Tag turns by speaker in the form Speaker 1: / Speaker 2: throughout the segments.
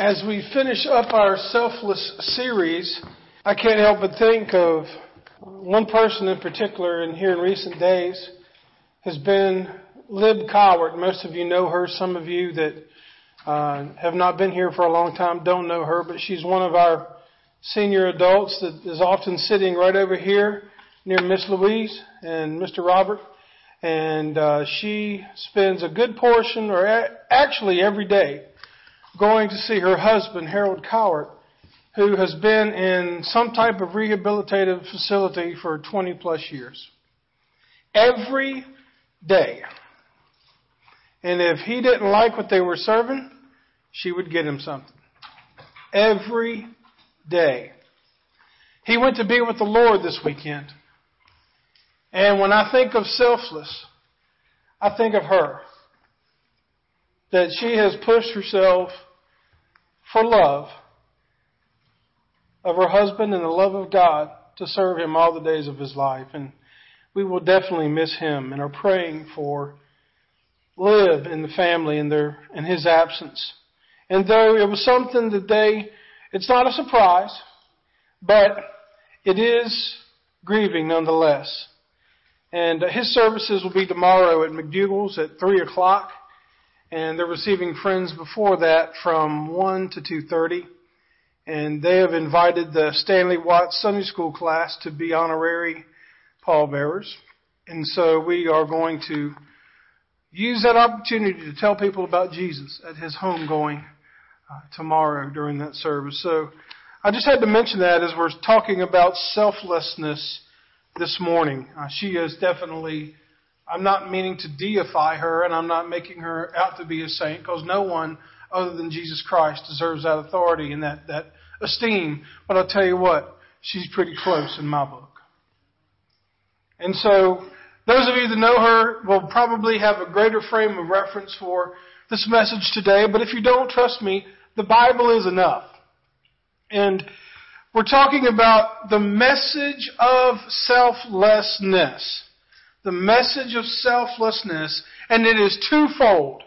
Speaker 1: As we finish up our selfless series, I can't help but think of one person in particular in here in recent days has been Lib Cowart. Most of you know her. Some of you that uh, have not been here for a long time don't know her, but she's one of our senior adults that is often sitting right over here near Miss Louise and Mr. Robert. And uh, she spends a good portion, or a- actually every day, going to see her husband, Harold Cowart, who has been in some type of rehabilitative facility for 20 plus years. Every day. And if he didn't like what they were serving, she would get him something. Every day. He went to be with the Lord this weekend. And when I think of selfless, I think of her that she has pushed herself for love of her husband and the love of God to serve him all the days of his life. And we will definitely miss him and are praying for Lib and the family in their in his absence. And though it was something that they it's not a surprise, but it is grieving nonetheless. And his services will be tomorrow at McDougall's at 3 o'clock and they're receiving friends before that from 1 to 2.30. And they have invited the Stanley Watts Sunday School class to be honorary pallbearers. And so we are going to use that opportunity to tell people about Jesus at his homegoing uh, tomorrow during that service. So I just had to mention that as we're talking about selflessness this morning. Uh, she is definitely I'm not meaning to deify her and I'm not making her out to be a saint because no one other than Jesus Christ deserves that authority and that, that esteem. But I'll tell you what, she's pretty close in my book. And so, those of you that know her will probably have a greater frame of reference for this message today, but if you don't trust me, the Bible is enough. And we're talking about the message of selflessness the message of selflessness, and it is twofold.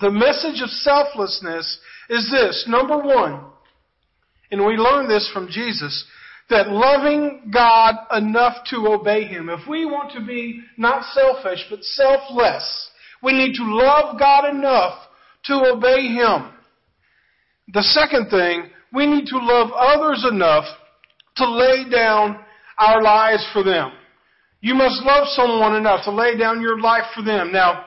Speaker 1: The message of selflessness is this. Number one, and we learn this from Jesus, that loving God enough to obey Him. If we want to be not selfish, but selfless, we need to love God enough to obey Him. The second thing, we need to love others enough to lay down our lives for them. You must love someone enough to lay down your life for them. Now,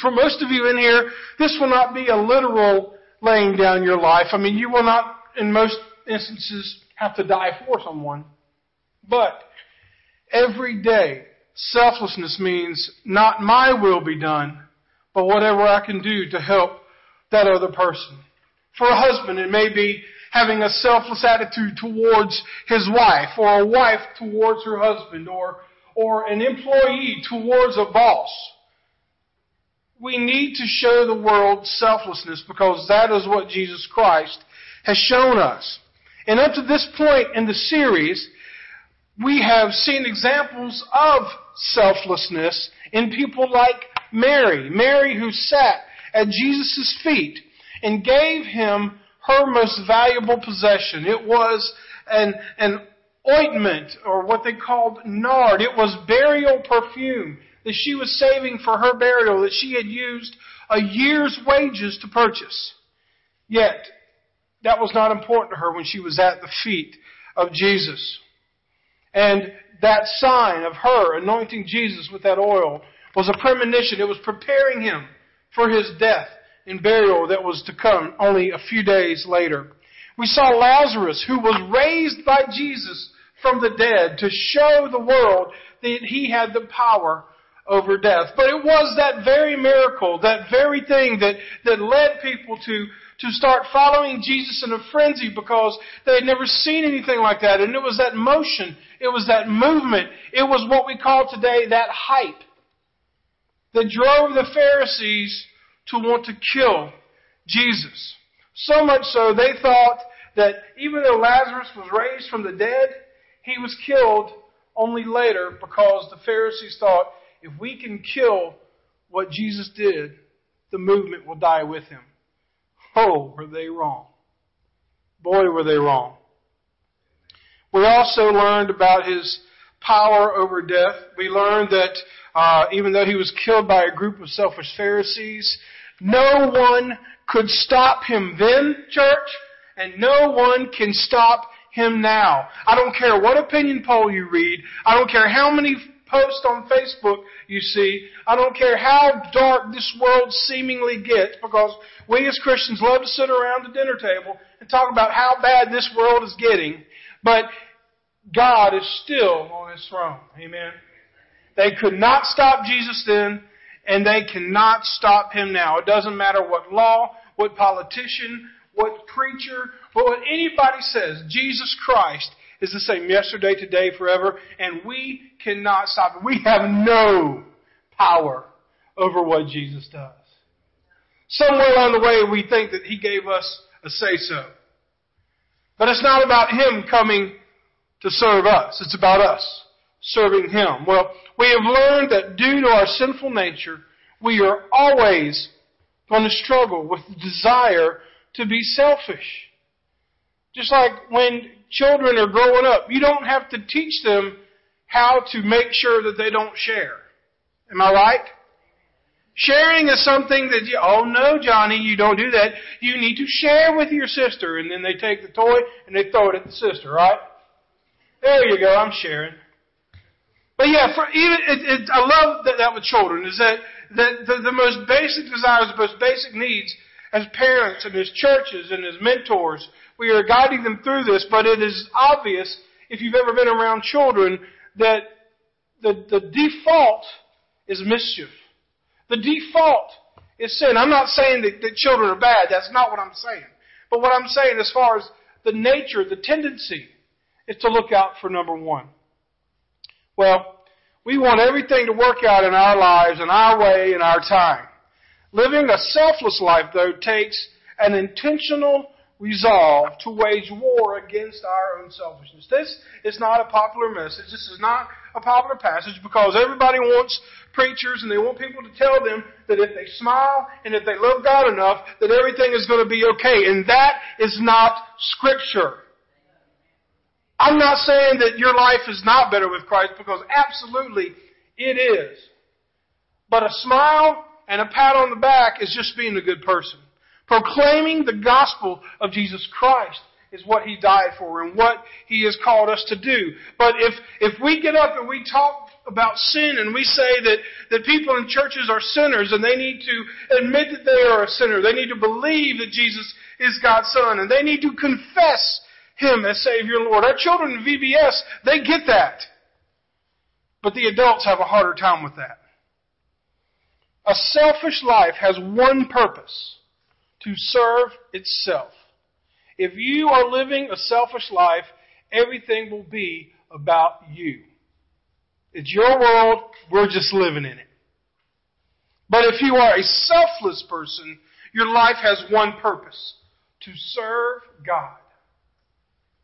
Speaker 1: for most of you in here, this will not be a literal laying down your life. I mean, you will not, in most instances, have to die for someone. But every day, selflessness means not my will be done, but whatever I can do to help that other person. For a husband, it may be having a selfless attitude towards his wife, or a wife towards her husband, or or an employee towards a boss. We need to show the world selflessness because that is what Jesus Christ has shown us. And up to this point in the series, we have seen examples of selflessness in people like Mary. Mary who sat at Jesus' feet and gave him her most valuable possession. It was an, an ointment, or what they called nard. It was burial perfume that she was saving for her burial that she had used a year's wages to purchase. Yet, that was not important to her when she was at the feet of Jesus. And that sign of her anointing Jesus with that oil was a premonition. It was preparing him for his death and burial that was to come only a few days later. We saw Lazarus, who was raised by Jesus from the dead to show the world that he had the power over death. But it was that very miracle, that very thing that, that led people to, to start following Jesus in a frenzy because they had never seen anything like that. And it was that motion, it was that movement, it was what we call today that hype that drove the Pharisees to want to kill Jesus. So much so they thought that even though Lazarus was raised from the dead, he was killed only later because the Pharisees thought if we can kill what Jesus did, the movement will die with him. Oh, were they wrong. Boy, were they wrong. We also learned about his power over death. We learned that uh, even though he was killed by a group of selfish Pharisees, no one could stop him then, church, and no one can stop him now. I don't care what opinion poll you read. I don't care how many posts on Facebook you see. I don't care how dark this world seemingly gets because we as Christians love to sit around the dinner table and talk about how bad this world is getting. But God is still on his throne. Amen. They could not stop Jesus then, and they cannot stop him now. It doesn't matter what law, what politician, what preacher, what anybody says. Jesus Christ is the same yesterday, today, forever, and we cannot stop it. We have no power over what Jesus does. Somewhere along the way, we think that He gave us a say so. But it's not about Him coming to serve us. It's about us serving Him. Well, we have learned that due to our sinful nature, we are always going to struggle with the desire to be selfish. Just like when children are growing up, you don't have to teach them how to make sure that they don't share. Am I right? Sharing is something that you, oh no, Johnny, you don't do that. You need to share with your sister. And then they take the toy and they throw it at the sister, right? There you go, I'm sharing. But yeah, for even, it, it, I love that, that with children is that, that the, the most basic desires, the most basic needs as parents and as churches and as mentors, we are guiding them through this, but it is obvious if you've ever been around children that the, the default is mischief. The default is sin. I'm not saying that, that children are bad. That's not what I'm saying. But what I'm saying as far as the nature, the tendency, is to look out for number one. Well, we want everything to work out in our lives in our way in our time. Living a selfless life, though, takes an intentional resolve to wage war against our own selfishness. This is not a popular message. This is not a popular passage because everybody wants preachers and they want people to tell them that if they smile and if they love God enough, that everything is going to be okay. And that is not scripture. I'm not saying that your life is not better with Christ because absolutely it is. But a smile and a pat on the back is just being a good person. Proclaiming the gospel of Jesus Christ is what He died for and what He has called us to do. But if, if we get up and we talk about sin and we say that, that people in churches are sinners and they need to admit that they are a sinner, they need to believe that Jesus is God's Son, and they need to confess Him as Savior and Lord. Our children in VBS, they get that. But the adults have a harder time with that. A selfish life has one purpose to serve itself. If you are living a selfish life, everything will be about you. It's your world, we're just living in it. But if you are a selfless person, your life has one purpose to serve God.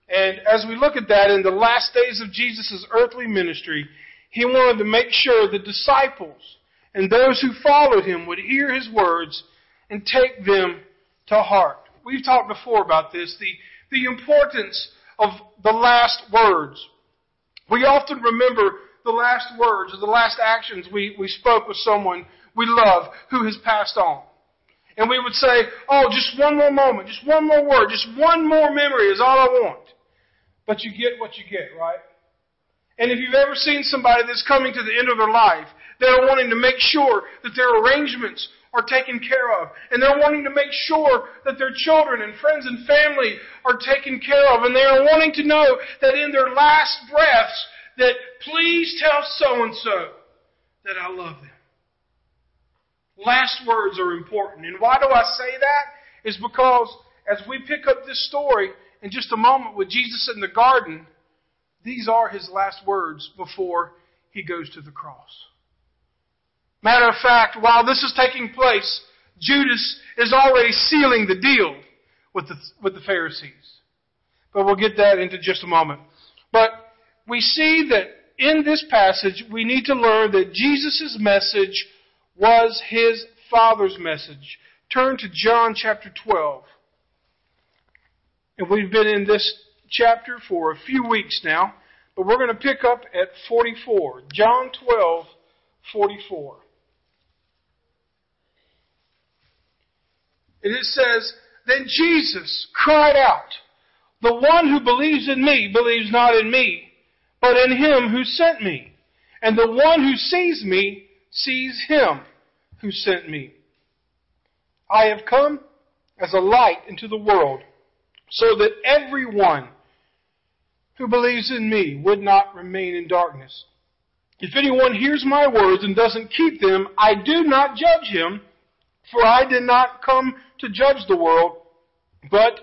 Speaker 1: And as we look at that in the last days of Jesus' earthly ministry, he wanted to make sure the disciples and those who followed him would hear his words and take them to heart. We've talked before about this, the, the importance of the last words. We often remember the last words or the last actions we, we spoke with someone we love who has passed on. And we would say, oh, just one more moment, just one more word, just one more memory is all I want. But you get what you get, right? And if you've ever seen somebody that's coming to the end of their life, they're wanting to make sure that their arrangements are taken care of. And they're wanting to make sure that their children and friends and family are taken care of. And they are wanting to know that in their last breaths, that please tell so and so that I love them. Last words are important. And why do I say that? Is because as we pick up this story in just a moment with Jesus in the garden, these are his last words before he goes to the cross. Matter of fact, while this is taking place, Judas is already sealing the deal with the, with the Pharisees. But we'll get that into just a moment. But we see that in this passage, we need to learn that Jesus' message was his Father's message turn to John chapter 12. And we've been in this chapter for a few weeks now, but we're going to pick up at 44. John 12, 44. And it says, Then Jesus cried out, The one who believes in me believes not in me, but in him who sent me. And the one who sees me sees him who sent me. I have come as a light into the world, so that everyone who believes in me would not remain in darkness. If anyone hears my words and doesn't keep them, I do not judge him, for I did not come to judge the world, but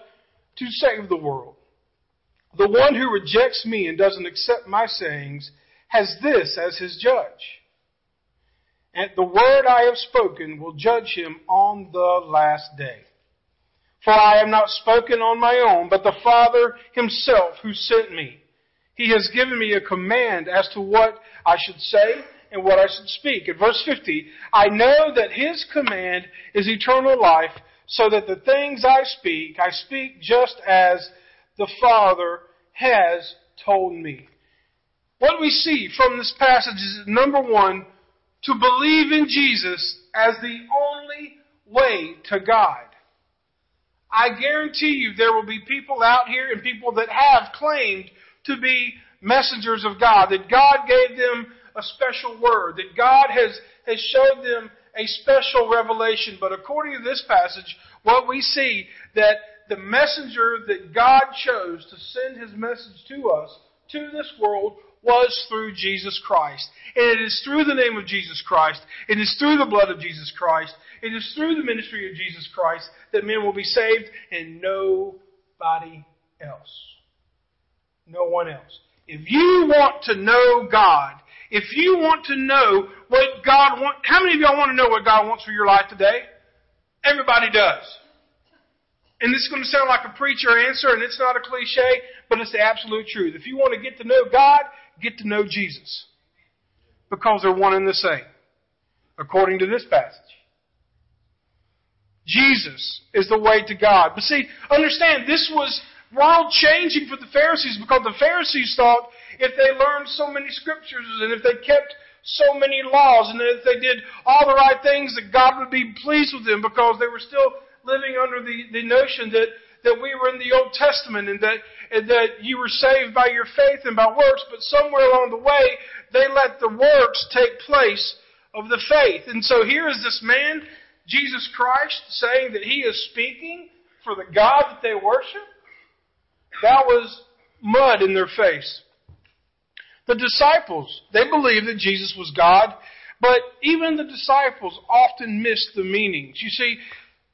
Speaker 1: to save the world. The one who rejects me and doesn't accept my sayings has this as his judge. And the word I have spoken will judge him on the last day. For I have not spoken on my own, but the Father himself who sent me. He has given me a command as to what I should say and what I should speak. In verse 50, I know that his command is eternal life, so that the things I speak, I speak just as the Father has told me. What we see from this passage is number one, to believe in Jesus as the only way to God. I guarantee you there will be people out here and people that have claimed to be messengers of God, that God gave them a special word, that God has, has showed them a special revelation. But according to this passage, what we see that the messenger that God chose to send his message to us, to this world, was through Jesus Christ. And it is through the name of Jesus Christ, it is through the blood of Jesus Christ, it is through the ministry of Jesus Christ that men will be saved and nobody else. No one else. If you want to know God, if you want to know what God wants, how many of y'all want to know what God wants for your life today? Everybody does. And this is going to sound like a preacher answer, and it's not a cliche, but it's the absolute truth. If you want to get to know God, get to know Jesus. Because they're one and the same, according to this passage. Jesus is the way to God. But see, understand, this was world changing for the Pharisees because the Pharisees thought if they learned so many scriptures and if they kept so many laws and if they did all the right things that God would be pleased with them because they were still living under the, the notion that that we were in the Old Testament and that, and that you were saved by your faith and by works, but somewhere along the way, they let the works take place of the faith. And so here is this man, Jesus Christ, saying that he is speaking for the God that they worship. That was mud in their face. The disciples, they believed that Jesus was God, but even the disciples often missed the meanings. You see,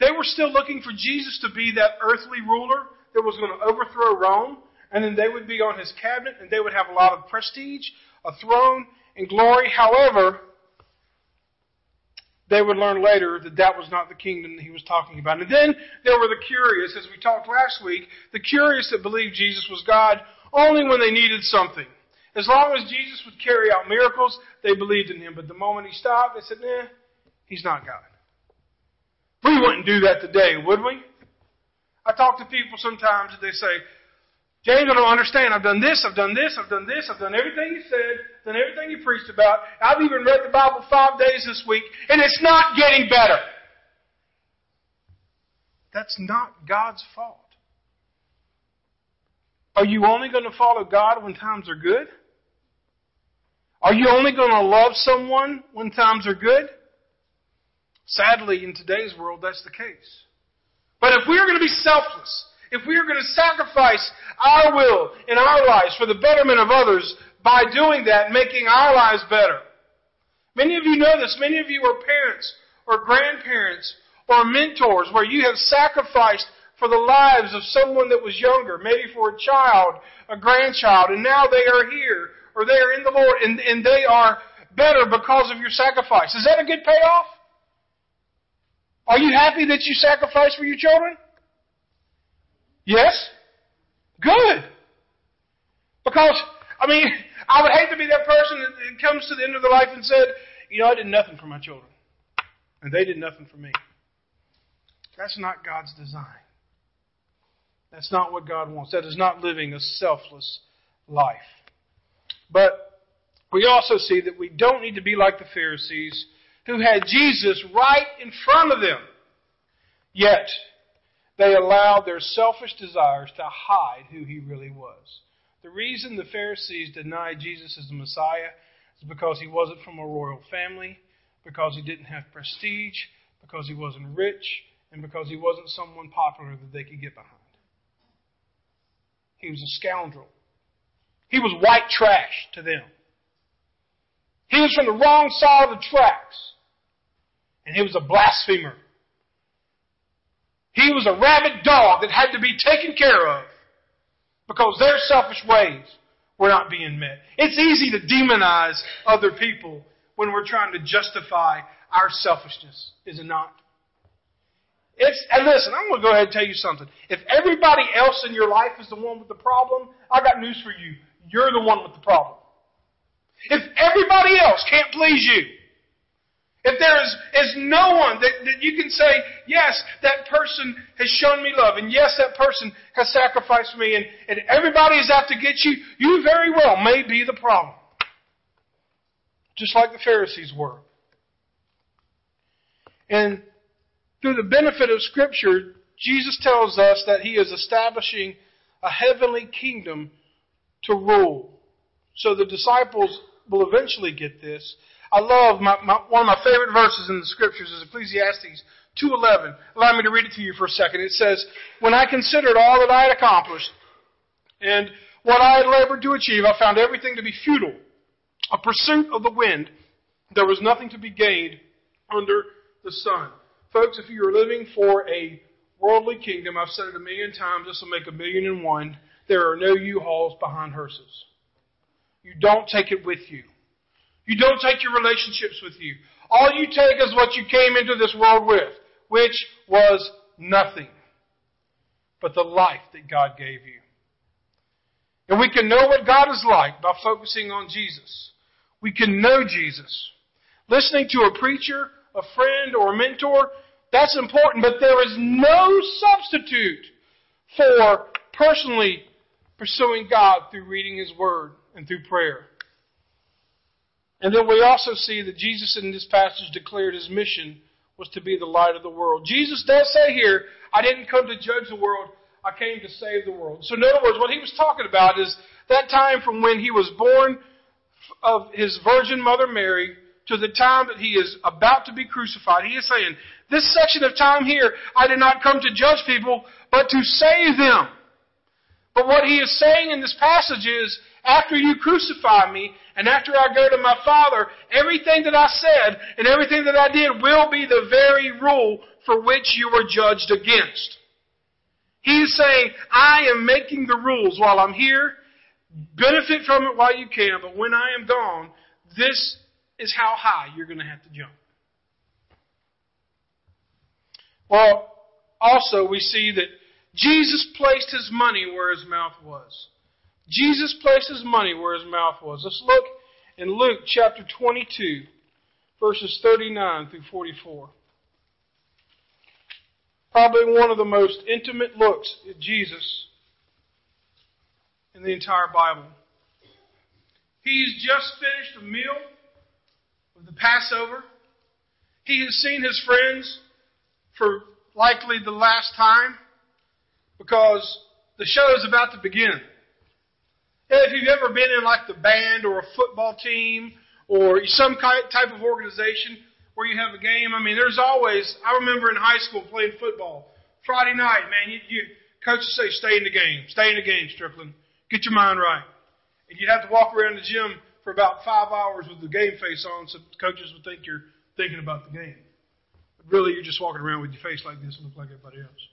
Speaker 1: they were still looking for Jesus to be that earthly ruler that was going to overthrow Rome, and then they would be on his cabinet, and they would have a lot of prestige, a throne, and glory. However, they would learn later that that was not the kingdom that he was talking about. And then there were the curious, as we talked last week, the curious that believed Jesus was God only when they needed something. As long as Jesus would carry out miracles, they believed in him. But the moment he stopped, they said, nah, he's not God. We wouldn't do that today, would we? I talk to people sometimes and they say, James, I don't understand. I've done this, I've done this, I've done this, I've done everything you said, done everything you preached about. I've even read the Bible five days this week, and it's not getting better. That's not God's fault. Are you only going to follow God when times are good? Are you only going to love someone when times are good? Sadly, in today's world, that's the case. But if we are going to be selfless, if we are going to sacrifice our will in our lives for the betterment of others by doing that, making our lives better. Many of you know this. Many of you are parents or grandparents or mentors where you have sacrificed for the lives of someone that was younger, maybe for a child, a grandchild, and now they are here or they are in the Lord and, and they are better because of your sacrifice. Is that a good payoff? Are you happy that you sacrificed for your children? Yes? Good. Because, I mean, I would hate to be that person that comes to the end of their life and said, you know, I did nothing for my children. And they did nothing for me. That's not God's design. That's not what God wants. That is not living a selfless life. But we also see that we don't need to be like the Pharisees who had Jesus right in front of them. Yet, they allowed their selfish desires to hide who he really was. The reason the Pharisees denied Jesus as the Messiah is because he wasn't from a royal family, because he didn't have prestige, because he wasn't rich, and because he wasn't someone popular that they could get behind. He was a scoundrel. He was white trash to them. He was from the wrong side of the tracks. And he was a blasphemer. He was a rabid dog that had to be taken care of because their selfish ways were not being met. It's easy to demonize other people when we're trying to justify our selfishness, is it not? It's, and listen, I'm going to go ahead and tell you something. If everybody else in your life is the one with the problem, I got news for you. You're the one with the problem. If everybody else can't please you, if there is, is no one that, that you can say, yes, that person has shown me love, and yes, that person has sacrificed me, and, and everybody is out to get you, you very well may be the problem. Just like the Pharisees were. And through the benefit of Scripture, Jesus tells us that He is establishing a heavenly kingdom to rule. So the disciples will eventually get this. I love my, my, one of my favorite verses in the Scriptures is Ecclesiastes 2.11. Allow me to read it to you for a second. It says, When I considered all that I had accomplished and what I had labored to achieve, I found everything to be futile, a pursuit of the wind. There was nothing to be gained under the sun. Folks, if you are living for a worldly kingdom, I've said it a million times, this will make a million and one. There are no U-Hauls behind hearses. You don't take it with you. You don't take your relationships with you. All you take is what you came into this world with, which was nothing but the life that God gave you. And we can know what God is like by focusing on Jesus. We can know Jesus. Listening to a preacher a friend or a mentor, that's important, but there is no substitute for personally pursuing God through reading His Word and through prayer. And then we also see that Jesus in this passage declared His mission was to be the light of the world. Jesus does say here, I didn't come to judge the world, I came to save the world. So in other words, what he was talking about is that time from when he was born of his virgin mother Mary to the time that he is about to be crucified. He is saying, this section of time here, I did not come to judge people, but to save them. But what he is saying in this passage is, after you crucify me, and after I go to my Father, everything that I said and everything that I did will be the very rule for which you were judged against. He is saying, I am making the rules while I'm here. Benefit from it while you can, but when I am gone, this is how high you're going to have to jump. Well, also we see that Jesus placed his money where his mouth was. Jesus placed his money where his mouth was. Let's look in Luke chapter 22, verses 39 through 44. Probably one of the most intimate looks at Jesus in the entire Bible. He's just finished a meal of the Passover. He has seen his friends for likely the last time because the show is about to begin. If you've ever been in like the band or a football team or some type of organization where you have a game, I mean, there's always, I remember in high school playing football. Friday night, man, you, you coaches say, stay in the game, stay in the game, Strickland. Get your mind right. And you'd have to walk around the gym for about five hours with the game face on so coaches would think you're thinking about the game. But really, you're just walking around with your face like this and look like everybody else.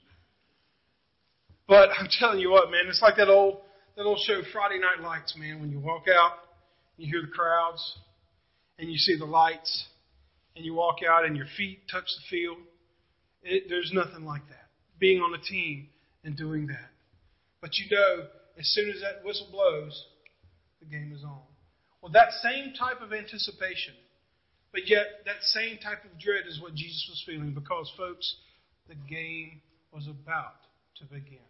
Speaker 1: But I'm telling you what, man, it's like that old that old show Friday Night Lights, man. When you walk out, you hear the crowds, and you see the lights, and you walk out, and your feet touch the field. It, there's nothing like that. Being on a team and doing that. But you know, as soon as that whistle blows, the game is on. Well, that same type of anticipation, but yet that same type of dread is what Jesus was feeling because, folks, the game was about to begin.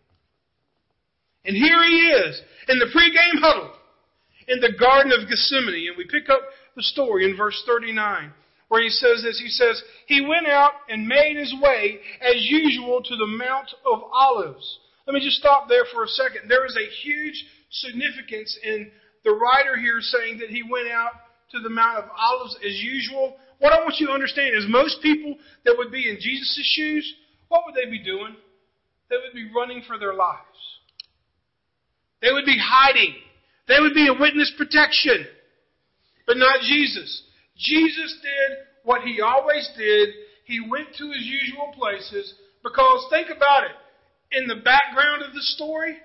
Speaker 1: And here he is in the pregame huddle in the Garden of Gethsemane. And we pick up the story in verse 39 where he says this. He says, He went out and made his way as usual to the Mount of Olives. Let me just stop there for a second. There is a huge significance in the writer here saying that he went out to the Mount of Olives as usual. What I want you to understand is most people that would be in Jesus' shoes, what would they be doing? They would be running for their lives. They would be hiding. They would be a witness protection. But not Jesus. Jesus did what he always did. He went to his usual places because think about it. In the background of the story,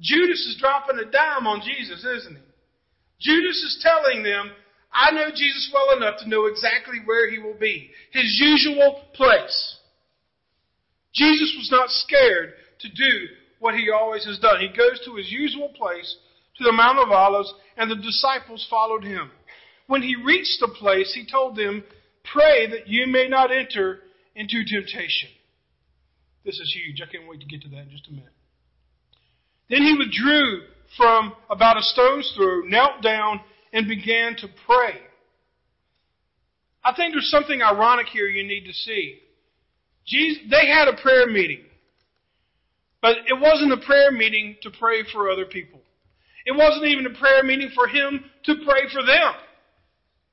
Speaker 1: Judas is dropping a dime on Jesus, isn't he? Judas is telling them, I know Jesus well enough to know exactly where he will be. His usual place. Jesus was not scared to do what he always has done. He goes to his usual place, to the Mount of Olives, and the disciples followed him. When he reached the place, he told them, Pray that you may not enter into temptation. This is huge. I can't wait to get to that in just a minute. Then he withdrew from about a stone's throw, knelt down, and began to pray. I think there's something ironic here you need to see. Jesus, they had a prayer meeting. But it wasn't a prayer meeting to pray for other people. It wasn't even a prayer meeting for him to pray for them.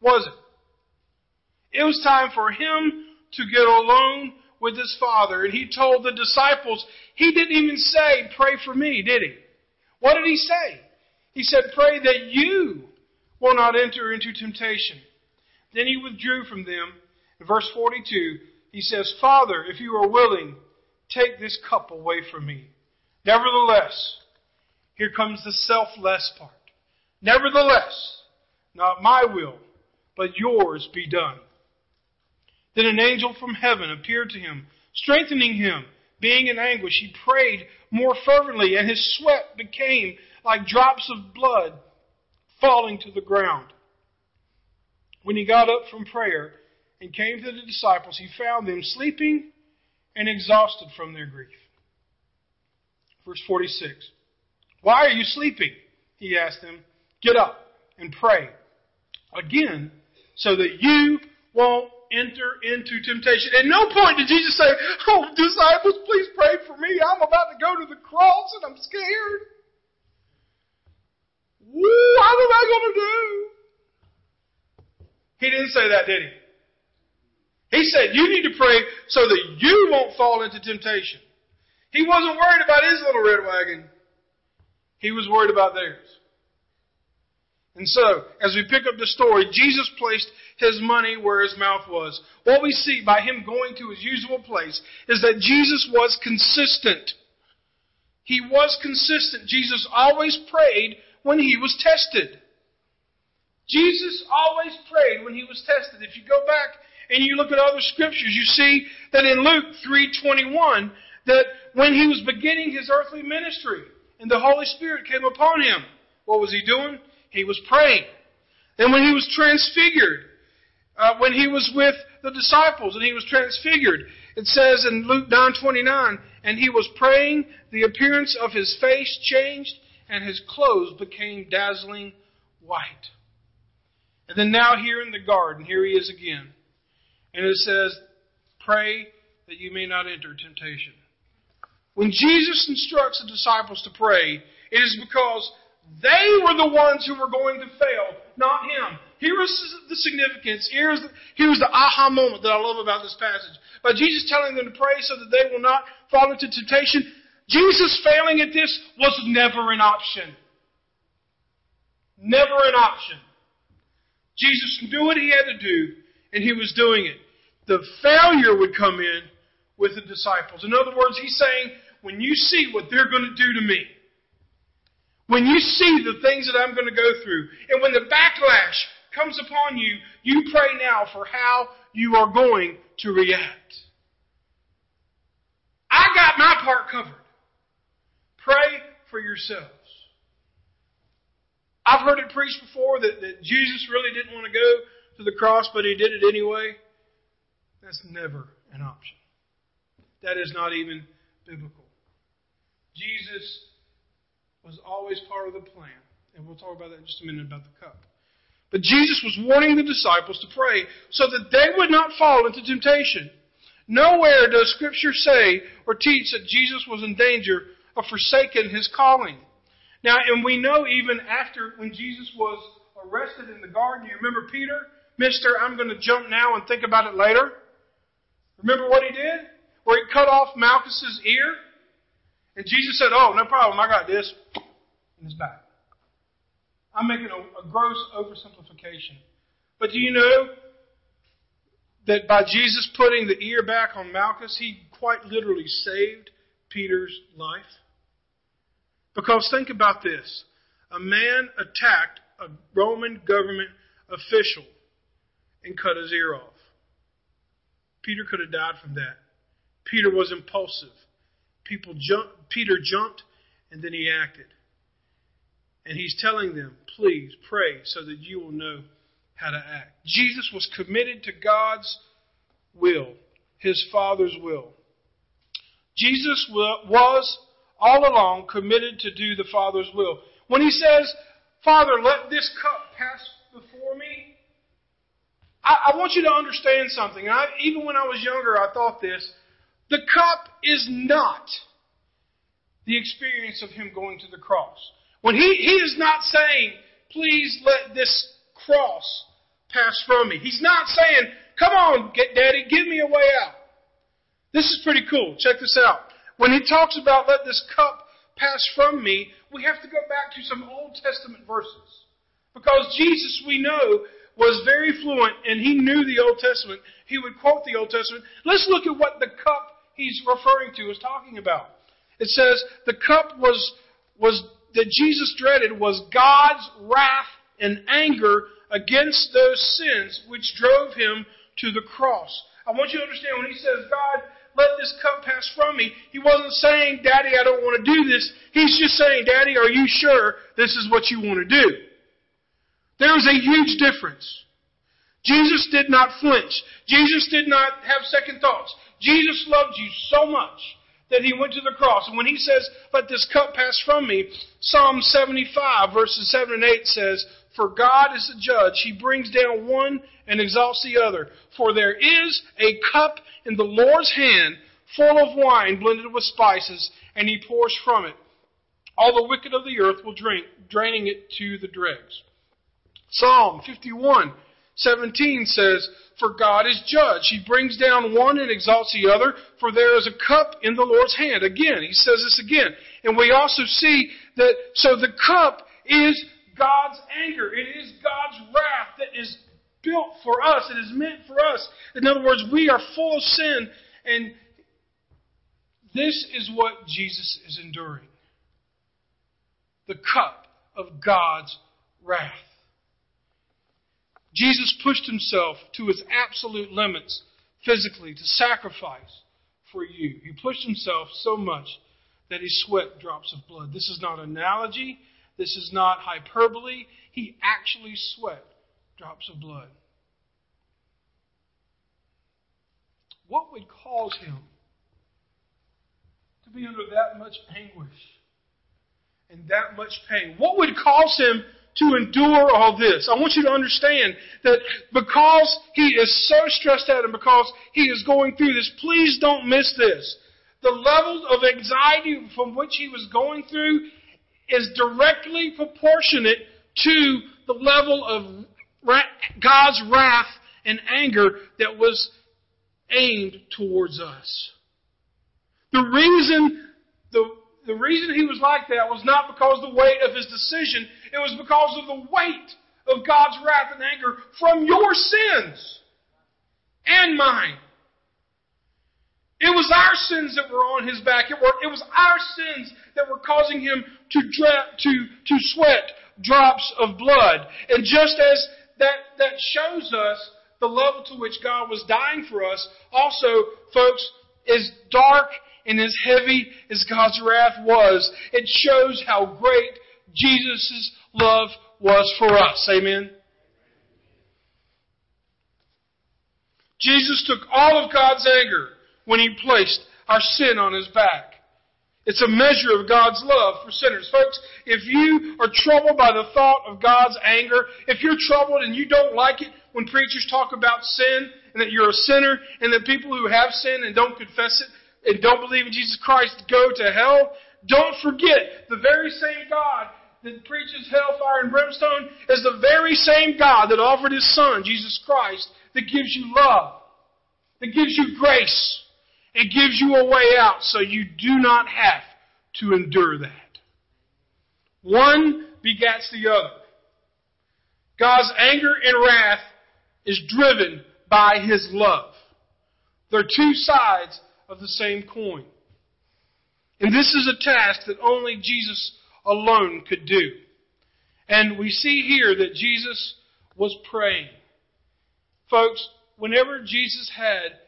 Speaker 1: Was it? It was time for him to get alone with his father. And he told the disciples, he didn't even say, pray for me, did he? What did he say? He said, pray that you will not enter into temptation. Then he withdrew from them. In verse 42, he says, Father, if you are willing, take this cup away from me. Nevertheless, here comes the selfless part. Nevertheless, not my will, but yours be done. Then an angel from heaven appeared to him, strengthening him. Being in anguish, he prayed more fervently, and his sweat became like drops of blood falling to the ground. When he got up from prayer and came to the disciples, he found them sleeping and exhausted from their grief. Verse 46. Why are you sleeping? He asked them. Get up and pray. Again, so that you won't enter into temptation. At no point did Jesus say, Oh, disciples, please pray for me. I'm about to go to the cross and I'm scared. What am I going to do? He didn't say that, did he? He said, You need to pray so that you won't fall into temptation. He wasn't worried about his little red wagon. He was worried about theirs. And so, as we pick up the story, Jesus placed his money where his mouth was. What we see by him going to his usual place is that Jesus was consistent. He was consistent. Jesus always prayed when he was tested. Jesus always prayed when he was tested. If you go back and you look at other scriptures, you see that in Luke 3:21 that when he was beginning his earthly ministry and the Holy Spirit came upon him, what was he doing? He was praying. Then when he was transfigured, uh, when he was with the disciples and he was transfigured, it says in Luke 9:29, and he was praying, the appearance of his face changed, and his clothes became dazzling white. And then now here in the garden, here he is again. And it says, Pray that you may not enter temptation. When Jesus instructs the disciples to pray, it is because they were the ones who were going to fail, not him. Here is the significance. Here's the, here's the aha moment that I love about this passage. By Jesus telling them to pray so that they will not fall into temptation, Jesus failing at this was never an option. Never an option. Jesus knew what he had to do, and he was doing it. The failure would come in with the disciples. In other words, he's saying, when you see what they're going to do to me, when you see the things that I'm going to go through, and when the backlash comes upon you, you pray now for how you are going to react. I got my part covered. Pray for yourselves. I've heard it preached before that, that Jesus really didn't want to go to the cross, but he did it anyway. That's never an option. that is not even biblical. Jesus was always part of the plan. And we'll talk about that in just a minute about the cup. But Jesus was warning the disciples to pray so that they would not fall into temptation. Nowhere does Scripture say or teach that Jesus was in danger of forsaking his calling. Now, and we know even after when Jesus was arrested in the garden, you remember Peter? Mister, I'm going to jump now and think about it later. Remember what he did? Where he cut off Malchus's ear? And Jesus said, Oh, no problem, I got this. In his back. I'm making a, a gross oversimplification. But do you know that by Jesus putting the ear back on Malchus, he quite literally saved Peter's life? Because think about this. A man attacked a Roman government official and cut his ear off. Peter could have died from that. Peter was impulsive. People jumped, Peter jumped and then he acted. And he's telling them, please pray so that you will know how to act. Jesus was committed to God's will, his Father's will. Jesus was all along committed to do the Father's will. When he says, Father, let this cup pass before me, I, I want you to understand something. I, even when I was younger, I thought this. The cup is not the experience of him going to the cross. When he, he is not saying, please let this cross pass from me. He's not saying, come on, get daddy, give me a way out. This is pretty cool. Check this out. When he talks about let this cup pass from me, we have to go back to some Old Testament verses. Because Jesus, we know, was very fluent and he knew the Old Testament. He would quote the Old Testament. Let's look at what the cup he's referring to is talking about. It says the cup was was that Jesus dreaded was God's wrath and anger against those sins which drove him to the cross. I want you to understand when he says, God, let this cup pass from me, he wasn't saying, Daddy, I don't want to do this. He's just saying, Daddy, are you sure this is what you want to do? There is a huge difference. Jesus did not flinch. Jesus did not have second thoughts. Jesus loved you so much that he went to the cross. And when he says, Let this cup pass from me, Psalm 75, verses 7 and 8 says, For God is the judge. He brings down one and exalts the other. For there is a cup in the Lord's hand full of wine blended with spices, and he pours from it. All the wicked of the earth will drink, draining it to the dregs. Psalm 51, 17 says, For God is judge. He brings down one and exalts the other, for there is a cup in the Lord's hand. Again, he says this again. And we also see that, so the cup is God's anger. It is God's wrath that is built for us. It is meant for us. In other words, we are full of sin, and this is what Jesus is enduring the cup of God's wrath. Jesus pushed himself to his absolute limits physically to sacrifice for you. He pushed himself so much that he sweat drops of blood. This is not analogy. This is not hyperbole. He actually sweat drops of blood. What would cause him to be under that much anguish and that much pain? What would cause him to endure all this. I want you to understand that because he is so stressed out and because he is going through this, please don't miss this. The level of anxiety from which he was going through is directly proportionate to the level of God's wrath and anger that was aimed towards us. The reason the the reason he was like that was not because of the weight of his decision, it was because of the weight of God's wrath and anger from your sins and mine. It was our sins that were on his back. It, were, it was our sins that were causing him to, dra- to, to sweat drops of blood. And just as that, that shows us the level to which God was dying for us, also, folks, is dark and as heavy as God's wrath was, it shows how great Jesus' love was for us. Amen. Jesus took all of God's anger when he placed our sin on his back. It's a measure of God's love for sinners. Folks, if you are troubled by the thought of God's anger, if you're troubled and you don't like it when preachers talk about sin and that you're a sinner and that people who have sinned and don't confess it and don't believe in Jesus Christ go to hell, don't forget the very same God that preaches hellfire and brimstone is the very same God that offered His Son, Jesus Christ, that gives you love, that gives you grace, it gives you a way out so you do not have to endure that. One begets the other. God's anger and wrath is driven by His love. They're two sides of the same coin. And this is a task that only Jesus alone could do. And we see here that Jesus was praying. Folks, whenever Jesus had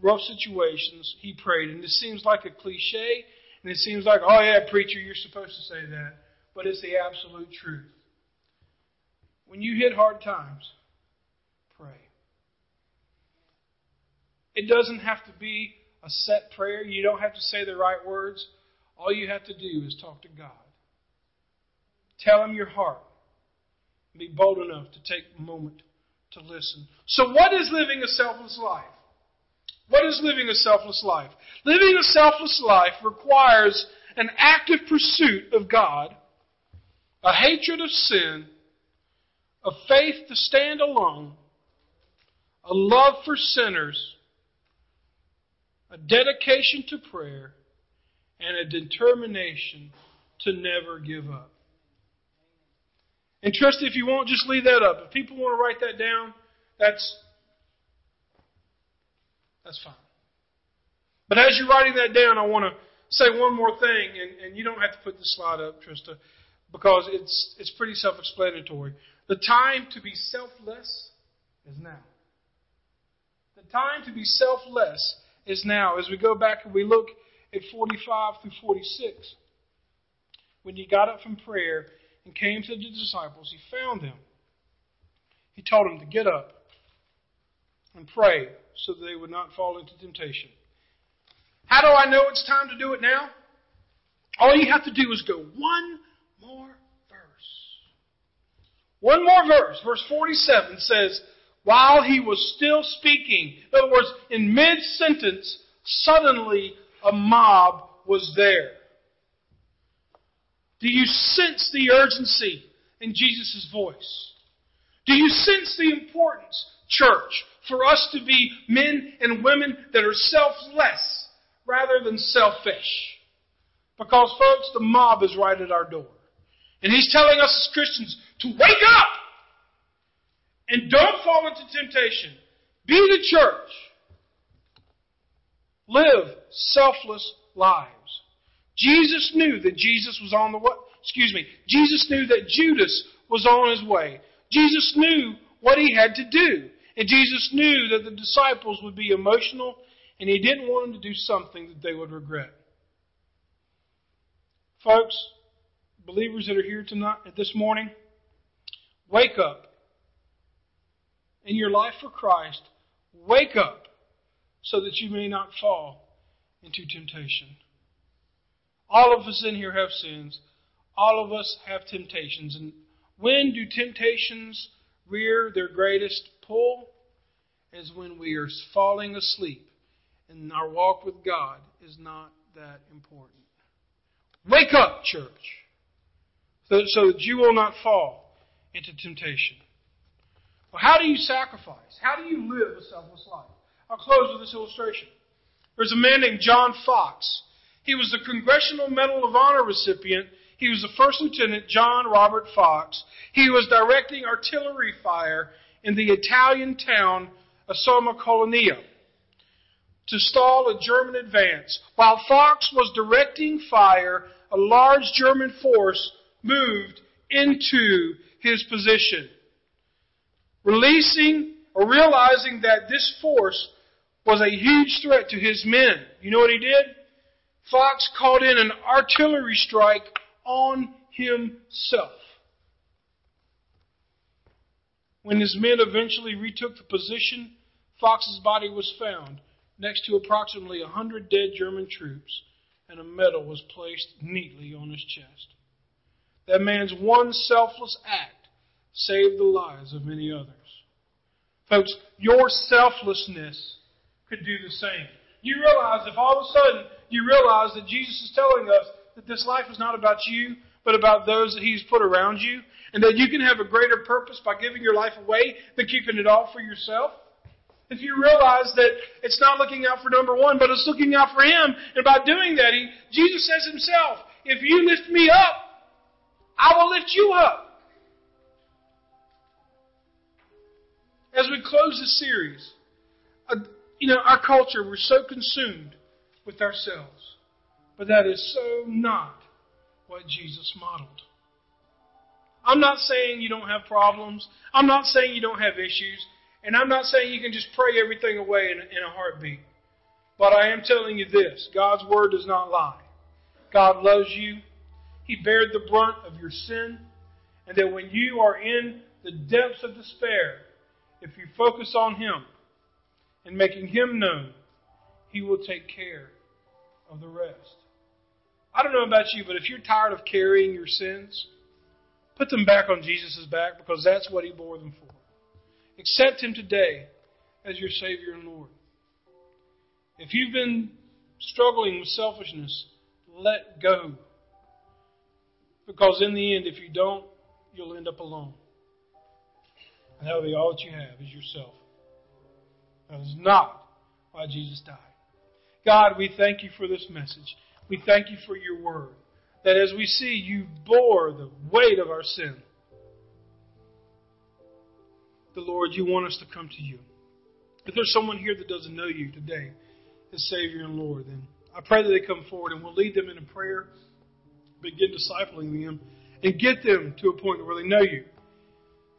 Speaker 1: rough situations, he prayed. And this seems like a cliche, and it seems like, oh yeah, preacher, you're supposed to say that. But it's the absolute truth. When you hit hard times, pray. It doesn't have to be a set prayer. You don't have to say the right words. All you have to do is talk to God. Tell Him your heart. Be bold enough to take a moment to listen. So, what is living a selfless life? What is living a selfless life? Living a selfless life requires an active pursuit of God, a hatred of sin, a faith to stand alone, a love for sinners, a dedication to prayer, and a determination to never give up. And trust if you won't, just leave that up. If people want to write that down, that's that's fine. But as you're writing that down, I want to say one more thing, and, and you don't have to put the slide up, Trista, because it's it's pretty self-explanatory. The time to be selfless is now. The time to be selfless is now. As we go back and we look at 45 through 46, when he got up from prayer and came to the disciples, he found them. He told them to get up and pray so that they would not fall into temptation. How do I know it's time to do it now? All you have to do is go one more verse. One more verse. Verse 47 says, While he was still speaking, in other words, in mid sentence, suddenly a mob was there. Do you sense the urgency in Jesus' voice? Do you sense the importance, church, for us to be men and women that are selfless rather than selfish. Because, folks, the mob is right at our door. And he's telling us as Christians to wake up and don't fall into temptation. Be the church. Live selfless lives. Jesus knew that Jesus was on the way. Excuse me. Jesus knew that Judas was on his way. Jesus knew what he had to do. And Jesus knew that the disciples would be emotional, and he didn't want them to do something that they would regret. Folks, believers that are here tonight, this morning, wake up. In your life for Christ, wake up so that you may not fall into temptation. All of us in here have sins. All of us have temptations. And when do temptations rear their greatest pull is when we are falling asleep and our walk with God is not that important. Wake up, church, so, so that you will not fall into temptation. Well, how do you sacrifice? How do you live a selfless life? I'll close with this illustration. There's a man named John Fox. He was the Congressional Medal of Honor recipient. He was the First Lieutenant John Robert Fox. He was directing artillery fire in the Italian town of Sommocolonia to stall a German advance. While Fox was directing fire, a large German force moved into his position. Releasing or realizing that this force was a huge threat to his men, you know what he did? Fox called in an artillery strike on himself. When his men eventually retook the position, Fox's body was found next to approximately a hundred dead German troops, and a medal was placed neatly on his chest. That man's one selfless act saved the lives of many others. Folks, your selflessness could do the same. You realize if all of a sudden you realize that Jesus is telling us that this life is not about you, but about those that He's put around you, and that you can have a greater purpose by giving your life away than keeping it all for yourself. If you realize that it's not looking out for number one, but it's looking out for Him, and by doing that, he, Jesus says Himself, if you lift me up, I will lift you up. As we close this series, uh, you know, our culture, we're so consumed with ourselves. But that is so not what Jesus modeled. I'm not saying you don't have problems. I'm not saying you don't have issues. And I'm not saying you can just pray everything away in, in a heartbeat. But I am telling you this God's Word does not lie. God loves you. He bared the brunt of your sin. And that when you are in the depths of despair, if you focus on Him and making Him known, He will take care of the rest. I don't know about you, but if you're tired of carrying your sins, put them back on Jesus' back because that's what He bore them for. Accept Him today as your Savior and Lord. If you've been struggling with selfishness, let go. Because in the end, if you don't, you'll end up alone. And that'll be all that you have is yourself. That is not why Jesus died. God, we thank you for this message. We thank you for your word. That as we see you bore the weight of our sin, the Lord, you want us to come to you. If there's someone here that doesn't know you today as Savior and Lord, then I pray that they come forward and we'll lead them in a prayer, begin discipling them, and get them to a point where they know you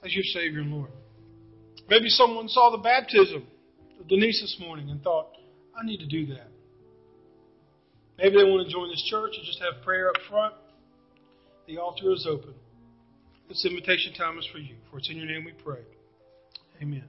Speaker 1: as your Savior and Lord. Maybe someone saw the baptism of Denise this morning and thought, I need to do that. Maybe they want to join this church and just have prayer up front. The altar is open. This invitation time is for you. For it's in your name we pray. Amen.